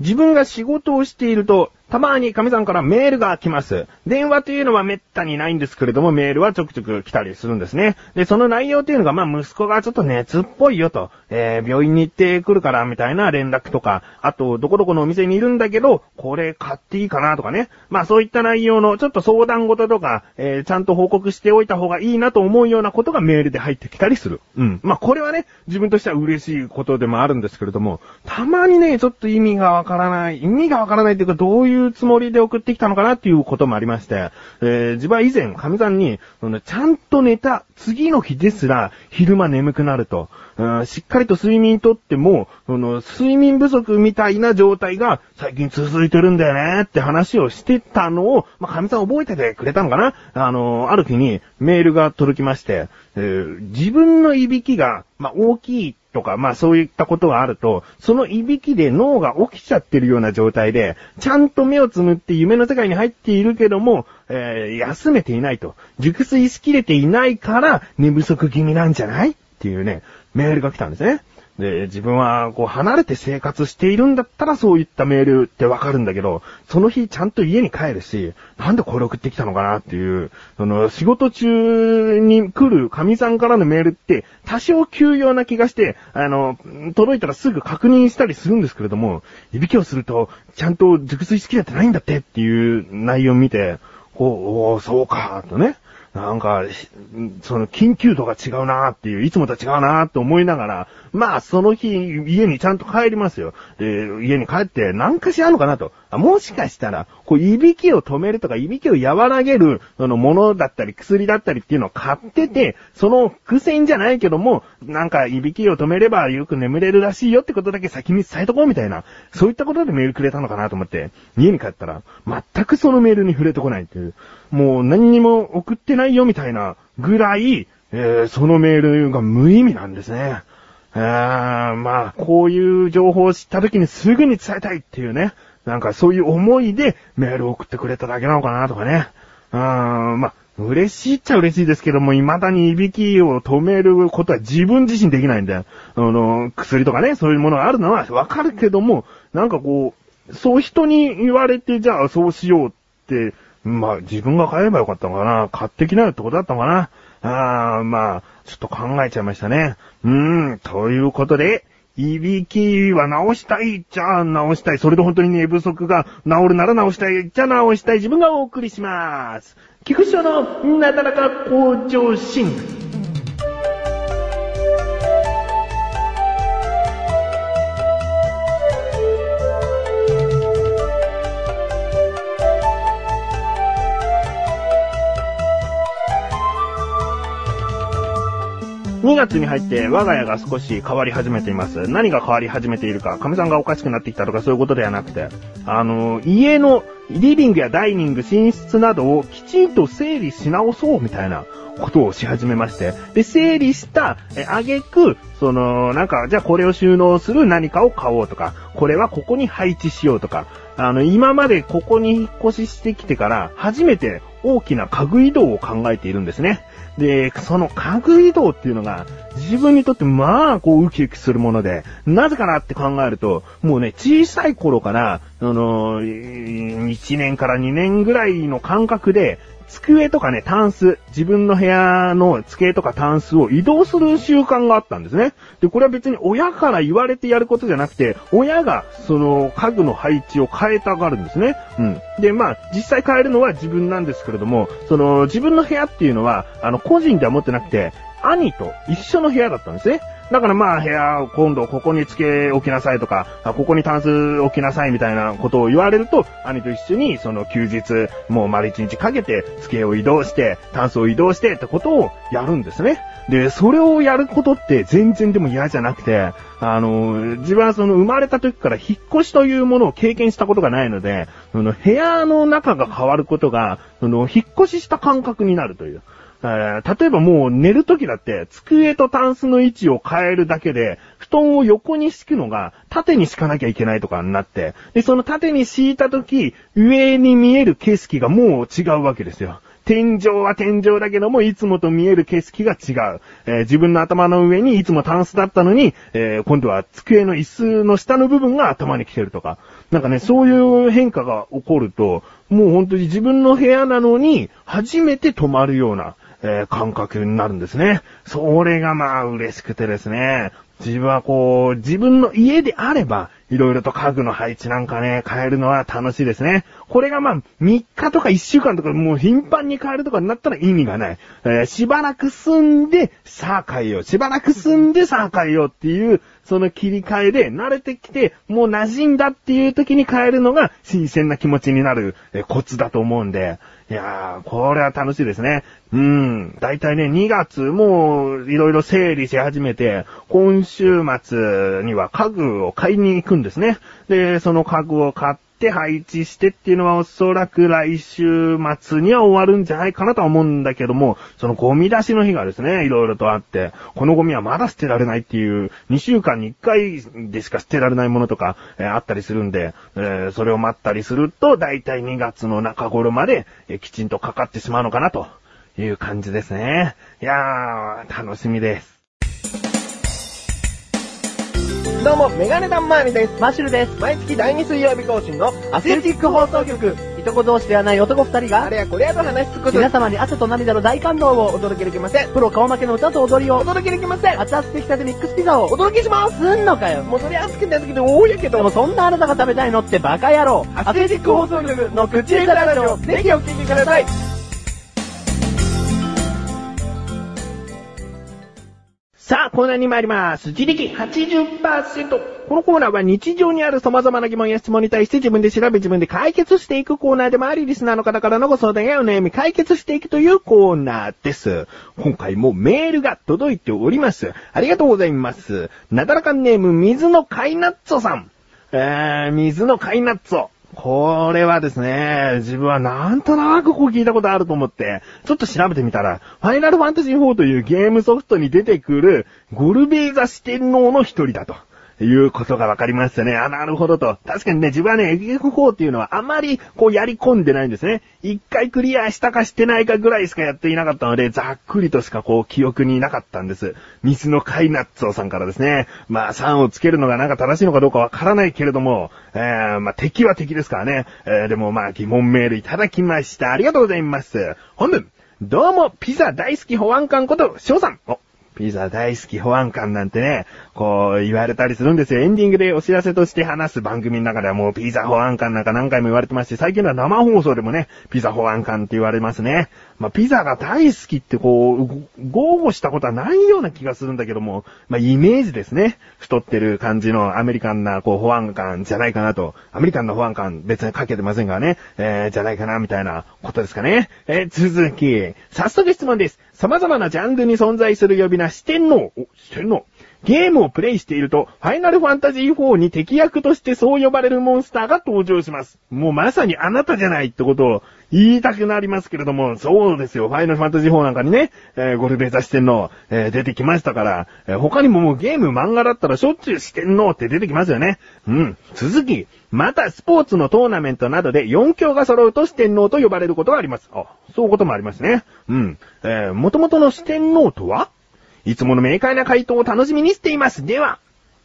自分が仕事をしていると、たまに神さんからメールが来ます。電話というのは滅多にないんですけれども、メールはちょくちょく来たりするんですね。で、その内容というのが、まあ、息子がちょっと熱っぽいよと、えー、病院に行ってくるから、みたいな連絡とか、あと、どこどこのお店にいるんだけど、これ買っていいかなとかね。まあ、そういった内容の、ちょっと相談事とか、えー、ちゃんと報告しておいた方がいいなと思うようなことがメールで入ってきたりする。うん。まあ、これはね、自分としては嬉しいことでもあるんですけれども、たまにね、ちょっと意味がわからない、意味がわからないっていうか、どういうつもりで送ってきたのかなっていうこともありまして、えー、自分は以前、神さんに、そのちゃんと寝た次の日ですら、昼間眠くなると、うん、しっかりと睡眠とっても、その、睡眠不足みたいな状態が最近続いてるんだよねって話をしてたのを、まあ、神さん覚えててくれたのかな？あの、ある日にメールが届きまして、えー自分のいびきが、まあ、大きいとか、まあそういったことがあると、そのいびきで脳が起きちゃってるような状態で、ちゃんと目をつむって夢の世界に入っているけども、えー休めていないと。熟睡しきれていないから、寝不足気味なんじゃない？っていうね、メールが来たんですね。で、自分は、こう、離れて生活しているんだったらそういったメールってわかるんだけど、その日ちゃんと家に帰るし、なんでこれ送ってきたのかなっていう、その、仕事中に来る神さんからのメールって、多少急用な気がして、あの、届いたらすぐ確認したりするんですけれども、いびきをすると、ちゃんと熟睡しきれてないんだってっていう内容を見て、こう、おそうか、とね。なんか、その緊急度が違うなーっていう、いつもと違うなーって思いながら、まあその日、家にちゃんと帰りますよ。で、家に帰って何かしらのかなと。もしかしたら、こう、いびきを止めるとか、いびきを和らげる、そのものだったり、薬だったりっていうのを買ってて、その伏線じゃないけども、なんか、いびきを止めればよく眠れるらしいよってことだけ先に伝えとこうみたいな、そういったことでメールくれたのかなと思って、家に帰ったら、全くそのメールに触れてこないっていう、もう何にも送ってないよみたいなぐらい、えーそのメールが無意味なんですね。えー、まあ、こういう情報を知った時にすぐに伝えたいっていうね。なんかそういう思いでメールを送ってくれただけなのかなとかね。うーん、まあ、嬉しいっちゃ嬉しいですけども、未だにいびきを止めることは自分自身できないんで、あの、薬とかね、そういうものがあるのはわかるけども、なんかこう、そう人に言われて、じゃあそうしようって、まあ自分が買えばよかったのかな。買ってきなよってことだったのかな。あーまあ、ちょっと考えちゃいましたね。うーん、ということで、いびきは直したいっちゃあ直したい。それで本当に寝不足が治るなら直したいっちゃあ直したい。自分がお送りします。菊池のなだらか向上心。2月に入って我が家が少し変わり始めています。何が変わり始めているか、神さんがおかしくなってきたとかそういうことではなくて、あの、家のリビングやダイニング、寝室などをきちんと整理し直そうみたいなことをし始めまして、で、整理した、え、あげく、その、なんか、じゃあこれを収納する何かを買おうとか、これはここに配置しようとか、あの、今までここに引っ越ししてきてから、初めて大きな家具移動を考えているんですね。で、その家具移動っていうのが、自分にとってまあ、こう、ウキウキするもので、なぜかなって考えると、もうね、小さい頃から、あの、1年から2年ぐらいの間隔で、机とかね、タンス、自分の部屋の机とかタンスを移動する習慣があったんですね。で、これは別に親から言われてやることじゃなくて、親がその家具の配置を変えたがるんですね。うん。で、まあ、実際変えるのは自分なんですけれども、その自分の部屋っていうのは、あの、個人では持ってなくて、兄と一緒の部屋だったんですね。だからまあ部屋を今度ここに机置きなさいとか、ここにタンス置きなさいみたいなことを言われると、兄と一緒にその休日、もう丸一日かけて机を移動して、タンスを移動してってことをやるんですね。で、それをやることって全然でも嫌じゃなくて、あの、自分はその生まれた時から引っ越しというものを経験したことがないので、その部屋の中が変わることが、その引っ越しした感覚になるという。え例えばもう寝るときだって、机とタンスの位置を変えるだけで、布団を横に敷くのが縦に敷かなきゃいけないとかになって、で、その縦に敷いたとき、上に見える景色がもう違うわけですよ。天井は天井だけども、いつもと見える景色が違う。えー自分の頭の上にいつもタンスだったのに、えー今度は机の椅子の下の部分が頭に来てるとか。なんかね、そういう変化が起こると、もう本当に自分の部屋なのに、初めて泊まるような、えー感覚になるんですね。それがまあ嬉しくてですね。自分はこう、自分の家であれば、いろいろと家具の配置なんかね、変えるのは楽しいですね。これがまあ、3日とか1週間とかもう頻繁に変えるとかになったら意味がない。えーしばらく住んで、さあ変えよう。しばらく住んで、さあ変えようっていう、その切り替えで慣れてきて、もう馴染んだっていう時に変えるのが新鮮な気持ちになる、えーコツだと思うんで、いやー、これは楽しいですね。うん。だいたいね、2月、もう、いろいろ整理し始めて、今週末には家具を買いに行くんですね。で、その家具を買ってて配置してっていうのはおそらく来週末には終わるんじゃないかなとは思うんだけども、そのゴミ出しの日がですね、いろいろとあって、このゴミはまだ捨てられないっていう、2週間に1回でしか捨てられないものとか、えーあったりするんで、えーそれを待ったりすると、だいたい2月の中頃まで、えーきちんとかかってしまうのかなという感じですね。いやー、楽しみです。どうも、メガネタンマーニです。マッシュルです。毎月第2水曜日更新のアスレチック放送局。いとこ同士ではない男二人が、あれやこれやと話し尽くす。皆様に汗と涙の大感動をお届けできません。プロ顔負けの歌と踊りをお、届けできません。熱々できたてミックスピザをお、届けします。すんのかよ。もうそれ熱くて熱くて多いやけどでも、そんなあなたが食べたいのってバカ野郎。アスレチック放送局の口下手ラジオ、ぜひお聞きください。さあ、コーナーに参ります。自力80%。このコーナーは日常にある様々な疑問や質問に対して自分で調べ自分で解決していくコーナーでもあり、リスナーの方からのご相談やお悩み解決していくというコーナーです。今回もメールが届いております。ありがとうございます。なだらかんネーム、水のカイナッツォさん。えー、水のカイナッツォ。これはですね、自分はなんとなくこう聞いたことあると思って、ちょっと調べてみたら、ファイナルファンタジー4というゲームソフトに出てくる、ゴルベーザ四天王の一人だと。いうことが分かりましたね。あ、なるほどと。確かにね、自分はね、FF4 っていうのはあまりこうやり込んでないんですね。一回クリアしたかしてないかぐらいしかやっていなかったので、ざっくりとしかこう記憶になかったんです。水のカイナッツォさんからですね。まあ3をつけるのがなんか正しいのかどうかわからないけれども、えー、まあ敵は敵ですからね。えー、でもまあ疑問メールいただきました。ありがとうございます。本文、どうも、ピザ大好き保安官こと、翔さん。ピザ大好き保安官なんてね、こう言われたりするんですよ。エンディングでお知らせとして話す番組の中ではもうピザ保安官なんか何回も言われてますし、最近のは生放送でもね、ピザ保安官って言われますね。まあ、ピザが大好きってこう、豪語したことはないような気がするんだけども、まあ、イメージですね。太ってる感じのアメリカンなこう保安官じゃないかなと。アメリカンな保安官別にかけてませんがね、えー、じゃないかなみたいなことですかね。えー、続き、早速質問です。様々なジャンルに存在する呼び名四天王。お、四天王。ゲームをプレイしていると、ファイナルファンタジー4に敵役としてそう呼ばれるモンスターが登場します。もうまさにあなたじゃないってことを言いたくなりますけれども、そうですよ。ファイナルファンタジー4なんかにね、えーゴルベザ四天王、えー出てきましたから、えー他にももうゲーム漫画だったらしょっちゅう四天王って出てきますよね。うん。続き、またスポーツのトーナメントなどで4強が揃うと四天王と呼ばれることがあります。あ、そういうこともありますね。うん。えー、元々の四天王とは？いつもの明快な回答を楽しみにしています。では、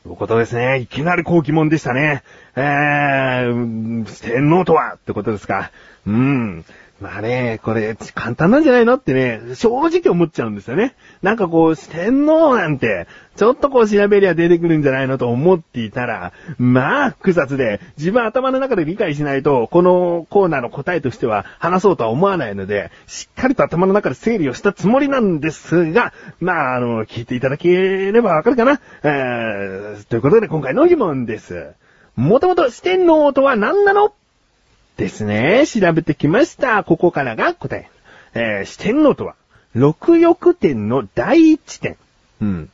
ということですね。いきなりこう疑問でしたね。えー、四天王とは？ってことですか。うん。まあね、これ、簡単なんじゃないのってね、正直思っちゃうんですよね。なんかこう、四天王なんて、ちょっとこう調べりゃ出てくるんじゃないのと思っていたら、まあ、複雑で、自分頭の中で理解しないと、このコーナーの答えとしては話そうとは思わないので、しっかりと頭の中で整理をしたつもりなんですが、まあ、あの、聞いていただければわかるかな。えー、ということで今回の疑問です。もともと四天王とは何なの？ですね。調べてきました。ここからが答え。えー、四天王とは、六翼点の第一点。うん。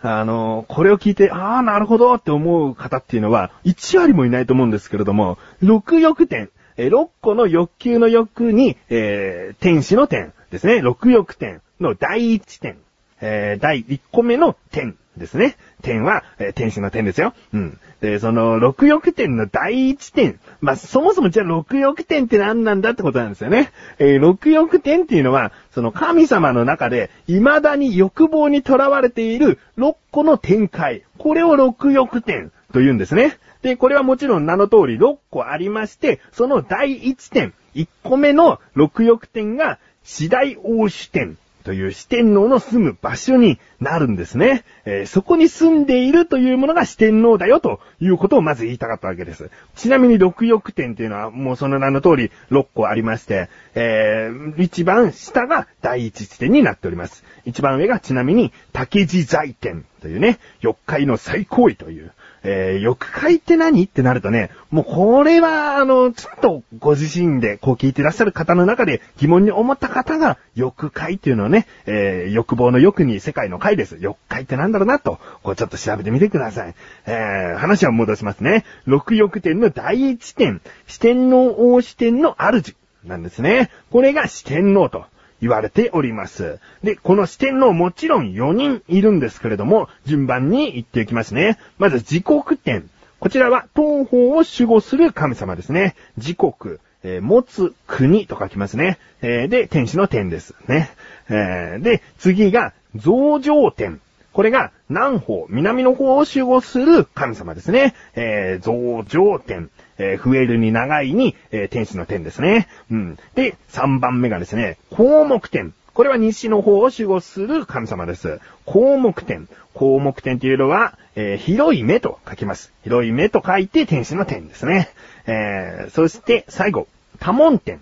あの、これを聞いて、ああ、なるほどって思う方っていうのは、1割もいないと思うんですけれども、六翼点。え、6個の欲求の欲に、えー、天使の点ですね。六翼点の第一点。えー、第1個目の点ですね。点は、えー天使の点ですよ。うん。で、その、六翼点の第一点。まあ、そもそもじゃあ六欲天って何なんだってことなんですよね。えー、六欲天っていうのは、その神様の中で、未だに欲望にとらわれている六個の展開。これを六欲天と言うんですね。で、これはもちろん名の通り6個ありまして、その第1点、1個目の六欲天が、次第王主天という四天王の住む場所になるんですね。えー、そこに住んでいるというものが四天王だよということをまず言いたかったわけです。ちなみに六欲天というのはもうその名の通り6個ありまして、えー、一番下が第一地点になっております。一番上がちなみに竹地財天というね、四日の最高位という、えー、欲界って何？ってなるとね、もうこれは、あの、ちょっとご自身でこう聞いてらっしゃる方の中で疑問に思った方が、欲界っていうのをね、えー、欲望の欲に世界の界です。欲界ってなんだろうなと、こうちょっと調べてみてください。えー、話は戻しますね。六欲天の第一点、四天王王四天の主なんですね。これが四天王と。言われております。で、この四天王もちろん4人いるんですけれども、順番に言っていきますね。まず、時刻点。こちらは東方を守護する神様ですね。時刻、えー、持つ国と書きますね。えー、で、天使の点ですね。えー、で、次が、増上点。これが南方、南の方を守護する神様ですね。えー、増上天。えー、増えるに長いに、えー、天使の天ですね。うん。で、3番目がですね、項目天。これは西の方を守護する神様です。項目天。項目天というのは、えー、広い目と書きます。広い目と書いて天使の天ですね。えー、そして最後、多門天。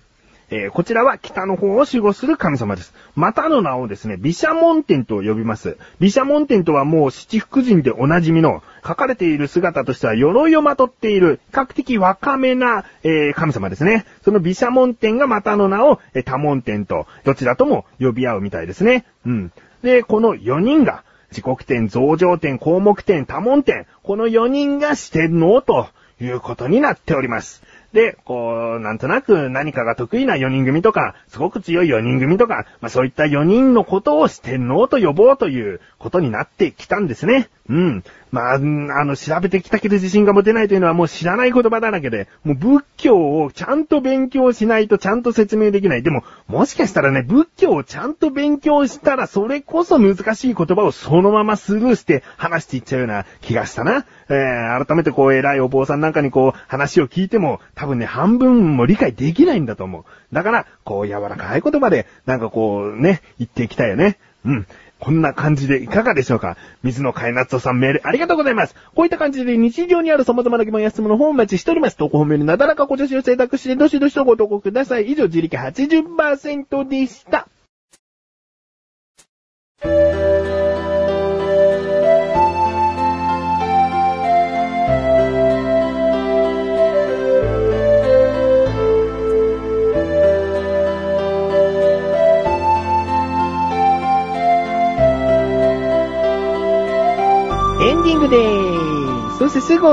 えー、こちらは北の方を守護する神様です。またの名をですね、毘沙門天と呼びます。毘沙門天とはもう七福神でおなじみの、書かれている姿としては鎧をまとっている、比較的若めな、えー、神様ですね。その毘沙門天がまたの名を、えー、多門天と、どちらとも呼び合うみたいですね。うん。で、この4人が、時刻天、増上天、項目天、多門天、この4人が四天王ということになっております。で、こう、なんとなく何かが得意な4人組とか、すごく強い4人組とか、まあそういった4人のことを四天王と呼ぼうということになってきたんですね。うん。まあ、あの、調べてきたけど自信が持てないというのはもう知らない言葉だらけで、もう仏教をちゃんと勉強しないとちゃんと説明できない。でも、もしかしたらね、仏教をちゃんと勉強したら、それこそ難しい言葉をそのままスルーして話していっちゃうような気がしたな。えー、改めてこう、偉いお坊さんなんかにこう、話を聞いても、多分ね、半分も理解できないんだと思う。だから、こう、柔らかい言葉で、なんかこう、ね、言っていきたいよね。うん。こんな感じでいかがでしょうか？水野海夏さんメールありがとうございます。こういった感じで日常にある様々な疑問や質問の方をお待ちしております。投稿メールなだらかご助手を選択して、どしどしとご投稿ください。以上、自力80%でした。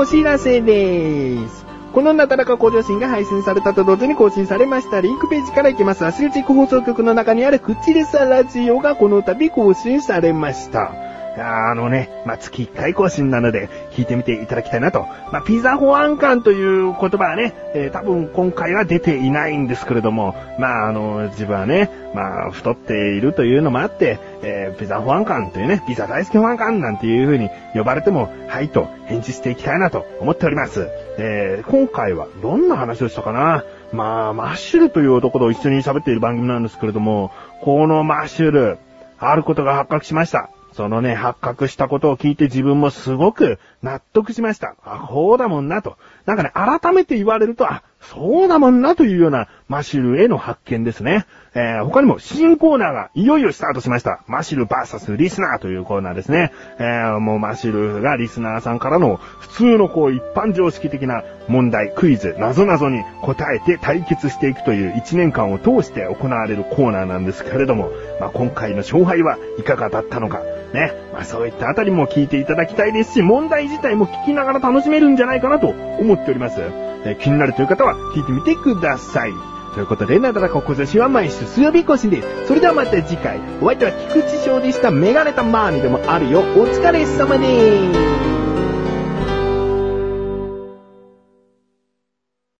お知らせでーす。このなだらか向上心が配信されたと同時に更新されましたリンクページから行きます。アスレチック放送局の中にあるクッチレサラジオがこの度更新されました。あのね、まあ、月1回更新なので、聞いてみていただきたいなと。まあ、ピザ保安官という言葉はね、えー、多分今回は出ていないんですけれども、まあ、あの、自分はね、まあ、太っているというのもあって、えー、ピザ保安官というね、ピザ大好き保安官なんていう風に呼ばれても、はいと返事していきたいなと思っております。えー、今回はどんな話をしたかな？まあ、マッシュルという男と一緒に喋っている番組なんですけれども、このマッシュル、あることが発覚しました。そのね、発覚したことを聞いて自分もすごく納得しました。あ、こうだもんなと。なんかね、改めて言われると、あ、そうだもんなというようなマシルへの発見ですね。えー、他にも新コーナーがいよいよスタートしました。マシル VS リスナーというコーナーですね。えー、もうマシルがリスナーさんからの普通のこう一般常識的な問題、クイズ、謎々に答えて対決していくという1年間を通して行われるコーナーなんですけれども、まあ、今回の勝敗はいかがだったのか、ね。まあ、そういったあたりも聞いていただきたいですし、問題自体も聞きながら楽しめるんじゃないかなと思っております。えー、気になるという方は聞いてみてください。ということで、なだらかこずしは毎週水曜日更新です。それではまた次回、お相手は菊池翔でした。メガネたマーニでもあるよ。お疲れ様です。